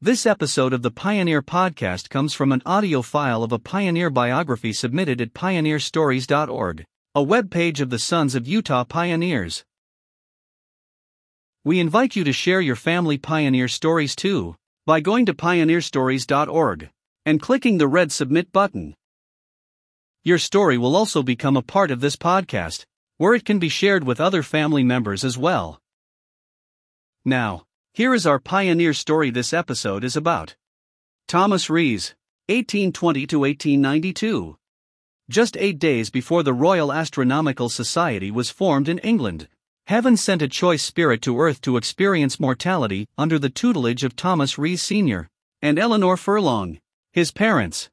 This episode of the Pioneer Podcast comes from an audio file of a pioneer biography submitted at pioneerstories.org, a webpage of the Sons of Utah Pioneers. We invite you to share your family pioneer stories too by going to pioneerstories.org and clicking the red submit button. Your story will also become a part of this podcast, where it can be shared with other family members as well. Now, here is our pioneer story this episode is about. Thomas Rees, 1820 to 1892. Just eight days before the Royal Astronomical Society was formed in England, heaven sent a choice spirit to earth to experience mortality under the tutelage of Thomas Rees Sr. and Eleanor Furlong, his parents.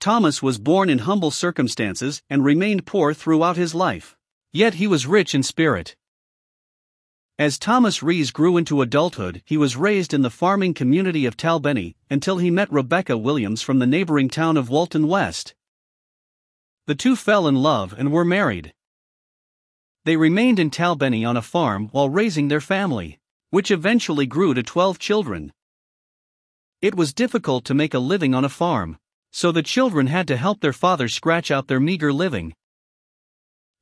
Thomas was born in humble circumstances and remained poor throughout his life. Yet he was rich in spirit. As Thomas Rees grew into adulthood, he was raised in the farming community of Talbenny until he met Rebecca Williams from the neighboring town of Walton West. The two fell in love and were married. They remained in Talbenny on a farm while raising their family, which eventually grew to 12 children. It was difficult to make a living on a farm, so the children had to help their father scratch out their meager living.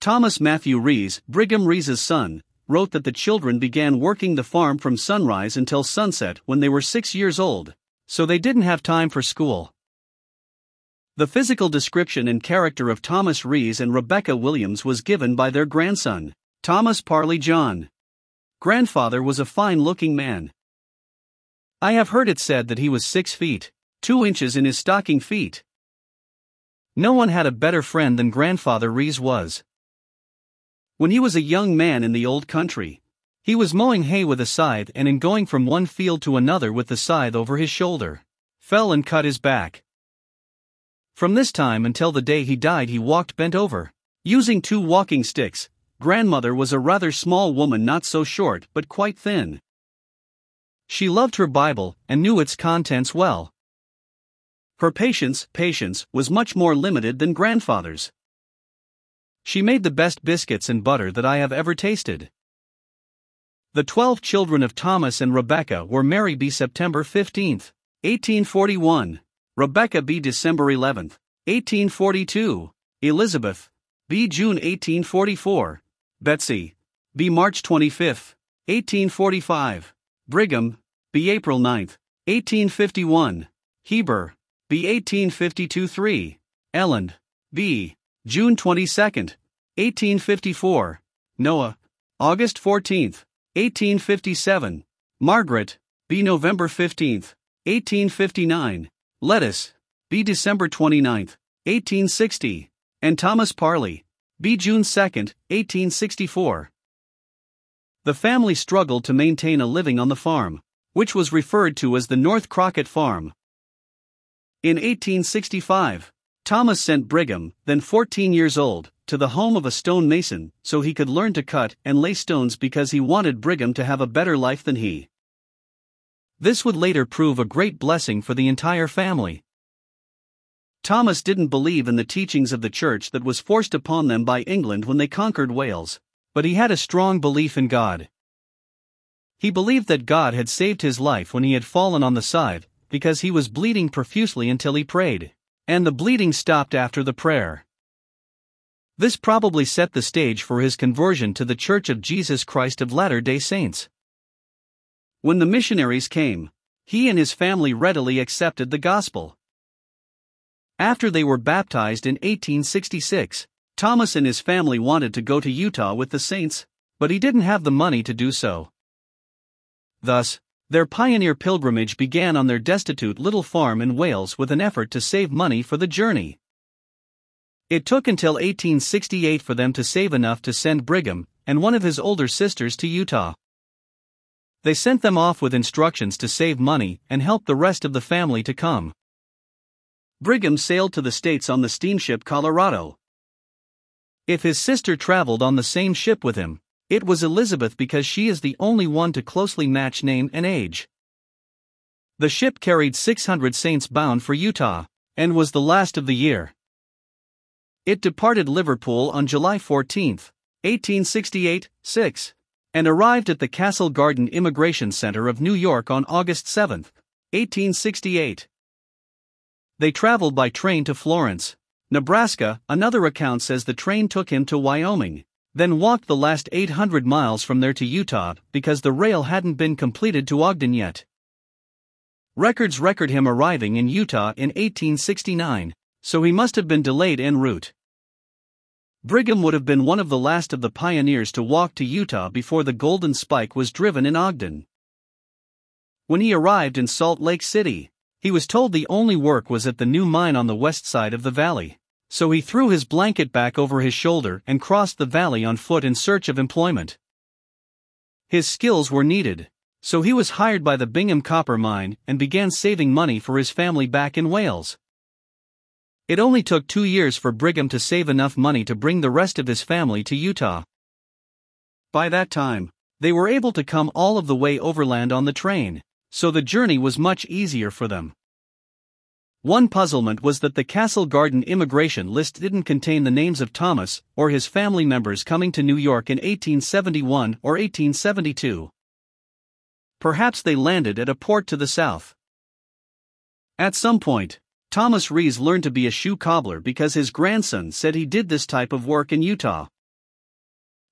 Thomas Matthew Rees, Brigham Rees's son, wrote that the children began working the farm from sunrise until sunset when they were six years old, so they didn't have time for school. The physical description and character of Thomas Rees and Rebecca Williams was given by their grandson, Thomas Parley John. Grandfather was a fine looking man. I have heard it said that he was six feet, two inches in his stocking feet. No one had a better friend than Grandfather Rees was. When he was a young man in the old country, he was mowing hay with a scythe and in going from one field to another with the scythe over his shoulder, fell and cut his back. From this time until the day he died, he walked bent over, using two walking sticks. Grandmother was a rather small woman, not so short but quite thin. She loved her Bible and knew its contents well. Her patience, patience, was much more limited than grandfather's. She made the best biscuits and butter that I have ever tasted. The twelve children of Thomas and Rebecca were Mary B. September 15, 1841, Rebecca B. December 11, 1842, Elizabeth B. June 1844, Betsy B. March 25, 1845, Brigham B. April 9, 1851, Heber B. 1852 3, Ellen B. June 22, 1854. Noah, August 14, 1857. Margaret, B. November 15, 1859. Lettice, B. December 29, 1860. And Thomas Parley, B. June 2, 1864. The family struggled to maintain a living on the farm, which was referred to as the North Crockett Farm. In 1865, Thomas sent Brigham, then 14 years old, to the home of a stonemason so he could learn to cut and lay stones because he wanted Brigham to have a better life than he. This would later prove a great blessing for the entire family. Thomas didn't believe in the teachings of the church that was forced upon them by England when they conquered Wales, but he had a strong belief in God. He believed that God had saved his life when he had fallen on the side, because he was bleeding profusely until he prayed. And the bleeding stopped after the prayer. This probably set the stage for his conversion to the Church of Jesus Christ of Latter day Saints. When the missionaries came, he and his family readily accepted the gospel. After they were baptized in 1866, Thomas and his family wanted to go to Utah with the saints, but he didn't have the money to do so. Thus, their pioneer pilgrimage began on their destitute little farm in Wales with an effort to save money for the journey. It took until 1868 for them to save enough to send Brigham and one of his older sisters to Utah. They sent them off with instructions to save money and help the rest of the family to come. Brigham sailed to the States on the steamship Colorado. If his sister traveled on the same ship with him, it was Elizabeth because she is the only one to closely match name and age. The ship carried 600 saints bound for Utah, and was the last of the year. It departed Liverpool on July 14, 1868, 6. and arrived at the Castle Garden Immigration Center of New York on August 7, 1868. They traveled by train to Florence, Nebraska. Another account says the train took him to Wyoming, then walked the last 800 miles from there to Utah because the rail hadn't been completed to Ogden yet. Records record him arriving in Utah in 1869, so he must have been delayed en route. Brigham would have been one of the last of the pioneers to walk to Utah before the Golden Spike was driven in Ogden. When he arrived in Salt Lake City, he was told the only work was at the new mine on the west side of the valley. So he threw his blanket back over his shoulder and crossed the valley on foot in search of employment. His skills were needed, so he was hired by the Bingham Copper Mine and began saving money for his family back in Wales. It only took two years for Brigham to save enough money to bring the rest of his family to Utah. By that time, they were able to come all of the way overland on the train so the journey was much easier for them. One puzzlement was that the Castle Garden immigration list didn't contain the names of Thomas or his family members coming to New York in 1871 or 1872. Perhaps they landed at a port to the south. At some point, Thomas Rees learned to be a shoe cobbler because his grandson said he did this type of work in Utah.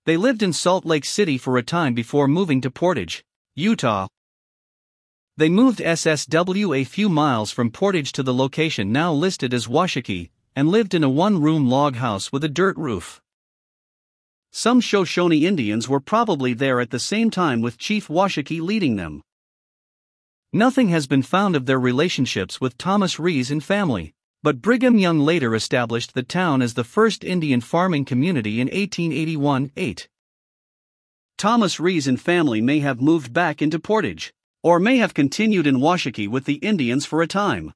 They lived in Salt Lake City for a time before moving to Portage, Utah, they moved SSW a few miles from Portage to the location now listed as Washakie, and lived in a one room log house with a dirt roof. Some Shoshone Indians were probably there at the same time with Chief Washakie leading them. Nothing has been found of their relationships with Thomas Rees and family, but Brigham Young later established the town as the first Indian farming community in 1881 8. Thomas Rees and family may have moved back into Portage or may have continued in Washakie with the Indians for a time.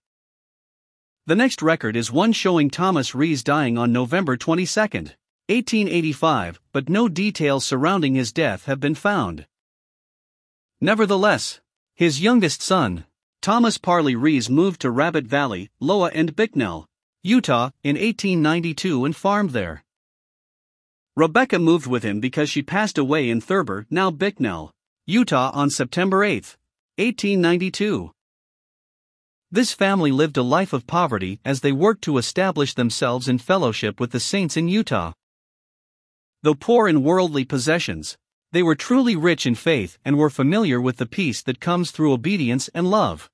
The next record is one showing Thomas Rees dying on November 22, 1885, but no details surrounding his death have been found. Nevertheless, his youngest son, Thomas Parley Rees, moved to Rabbit Valley, Loa, and Bicknell, Utah, in 1892 and farmed there. Rebecca moved with him because she passed away in Thurber, now Bicknell, Utah, on September 8, 1892. This family lived a life of poverty as they worked to establish themselves in fellowship with the saints in Utah. Though poor in worldly possessions, they were truly rich in faith and were familiar with the peace that comes through obedience and love.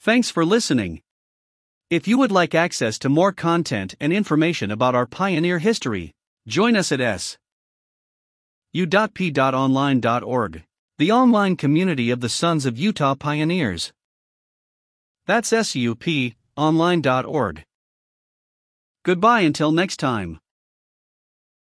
Thanks for listening. If you would like access to more content and information about our pioneer history, join us at s.u.p.online.org the online community of the Sons of Utah Pioneers. That's SUP, online.org. Goodbye until next time.